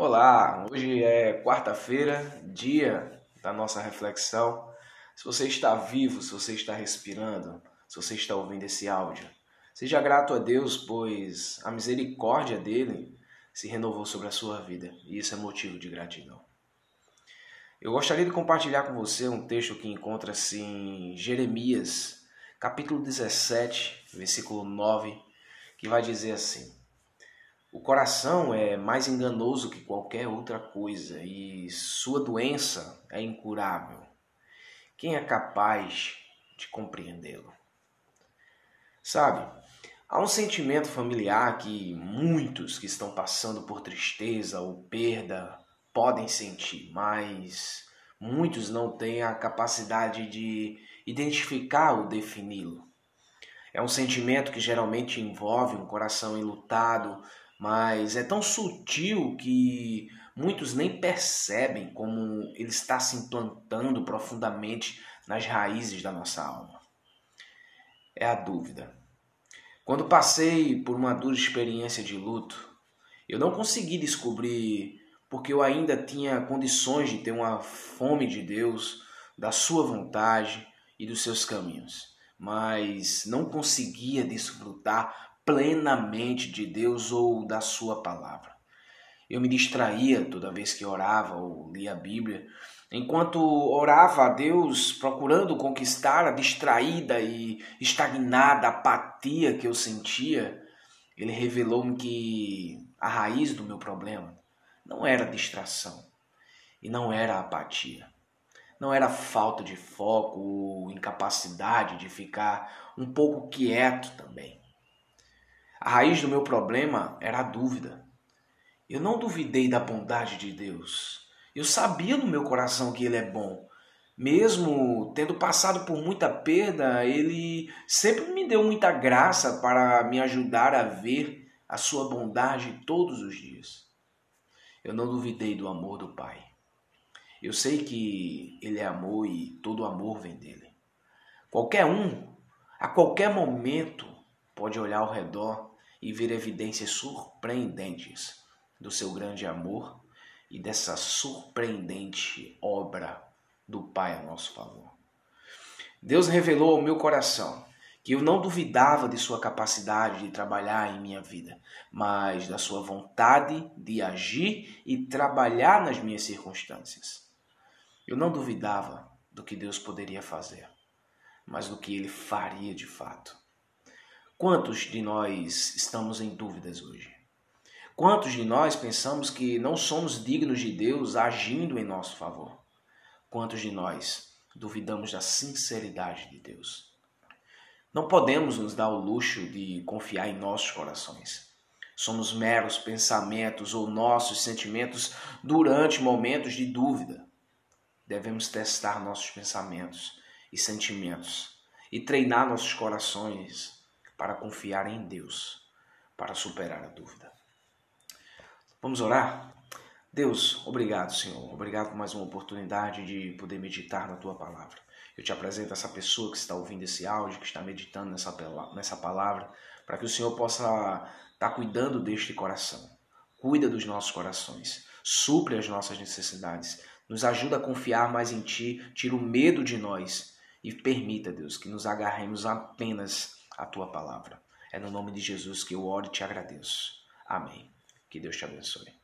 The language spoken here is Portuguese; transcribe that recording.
Olá, hoje é quarta-feira, dia da nossa reflexão. Se você está vivo, se você está respirando, se você está ouvindo esse áudio, seja grato a Deus, pois a misericórdia dele se renovou sobre a sua vida e isso é motivo de gratidão. Eu gostaria de compartilhar com você um texto que encontra-se em Jeremias, capítulo 17, versículo 9, que vai dizer assim: o coração é mais enganoso que qualquer outra coisa e sua doença é incurável. Quem é capaz de compreendê-lo? Sabe, há um sentimento familiar que muitos que estão passando por tristeza ou perda podem sentir, mas muitos não têm a capacidade de identificar ou defini-lo. É um sentimento que geralmente envolve um coração enlutado, mas é tão sutil que muitos nem percebem como ele está se implantando profundamente nas raízes da nossa alma. É a dúvida. Quando passei por uma dura experiência de luto, eu não consegui descobrir porque eu ainda tinha condições de ter uma fome de Deus, da sua vontade e dos seus caminhos, mas não conseguia desfrutar plenamente de Deus ou da Sua palavra. Eu me distraía toda vez que orava ou lia a Bíblia. Enquanto orava a Deus, procurando conquistar a distraída e estagnada apatia que eu sentia, Ele revelou-me que a raiz do meu problema não era distração e não era apatia. Não era falta de foco ou incapacidade de ficar um pouco quieto também. A raiz do meu problema era a dúvida. Eu não duvidei da bondade de Deus. Eu sabia no meu coração que Ele é bom. Mesmo tendo passado por muita perda, Ele sempre me deu muita graça para me ajudar a ver a Sua bondade todos os dias. Eu não duvidei do amor do Pai. Eu sei que Ele é amor e todo amor vem dele. Qualquer um, a qualquer momento, pode olhar ao redor e ver evidências surpreendentes do seu grande amor e dessa surpreendente obra do Pai a nosso favor. Deus revelou ao meu coração que eu não duvidava de sua capacidade de trabalhar em minha vida, mas da sua vontade de agir e trabalhar nas minhas circunstâncias. Eu não duvidava do que Deus poderia fazer, mas do que ele faria de fato. Quantos de nós estamos em dúvidas hoje? Quantos de nós pensamos que não somos dignos de Deus agindo em nosso favor? Quantos de nós duvidamos da sinceridade de Deus? Não podemos nos dar o luxo de confiar em nossos corações. Somos meros pensamentos ou nossos sentimentos durante momentos de dúvida. Devemos testar nossos pensamentos e sentimentos e treinar nossos corações para confiar em Deus, para superar a dúvida. Vamos orar? Deus, obrigado, Senhor. Obrigado por mais uma oportunidade de poder meditar na tua palavra. Eu te apresento essa pessoa que está ouvindo esse áudio, que está meditando nessa, nessa palavra, para que o Senhor possa estar cuidando deste coração. Cuida dos nossos corações, supre as nossas necessidades, nos ajuda a confiar mais em Ti, tira o medo de nós e permita, Deus, que nos agarremos apenas a tua palavra. É no nome de Jesus que eu oro e te agradeço. Amém. Que Deus te abençoe.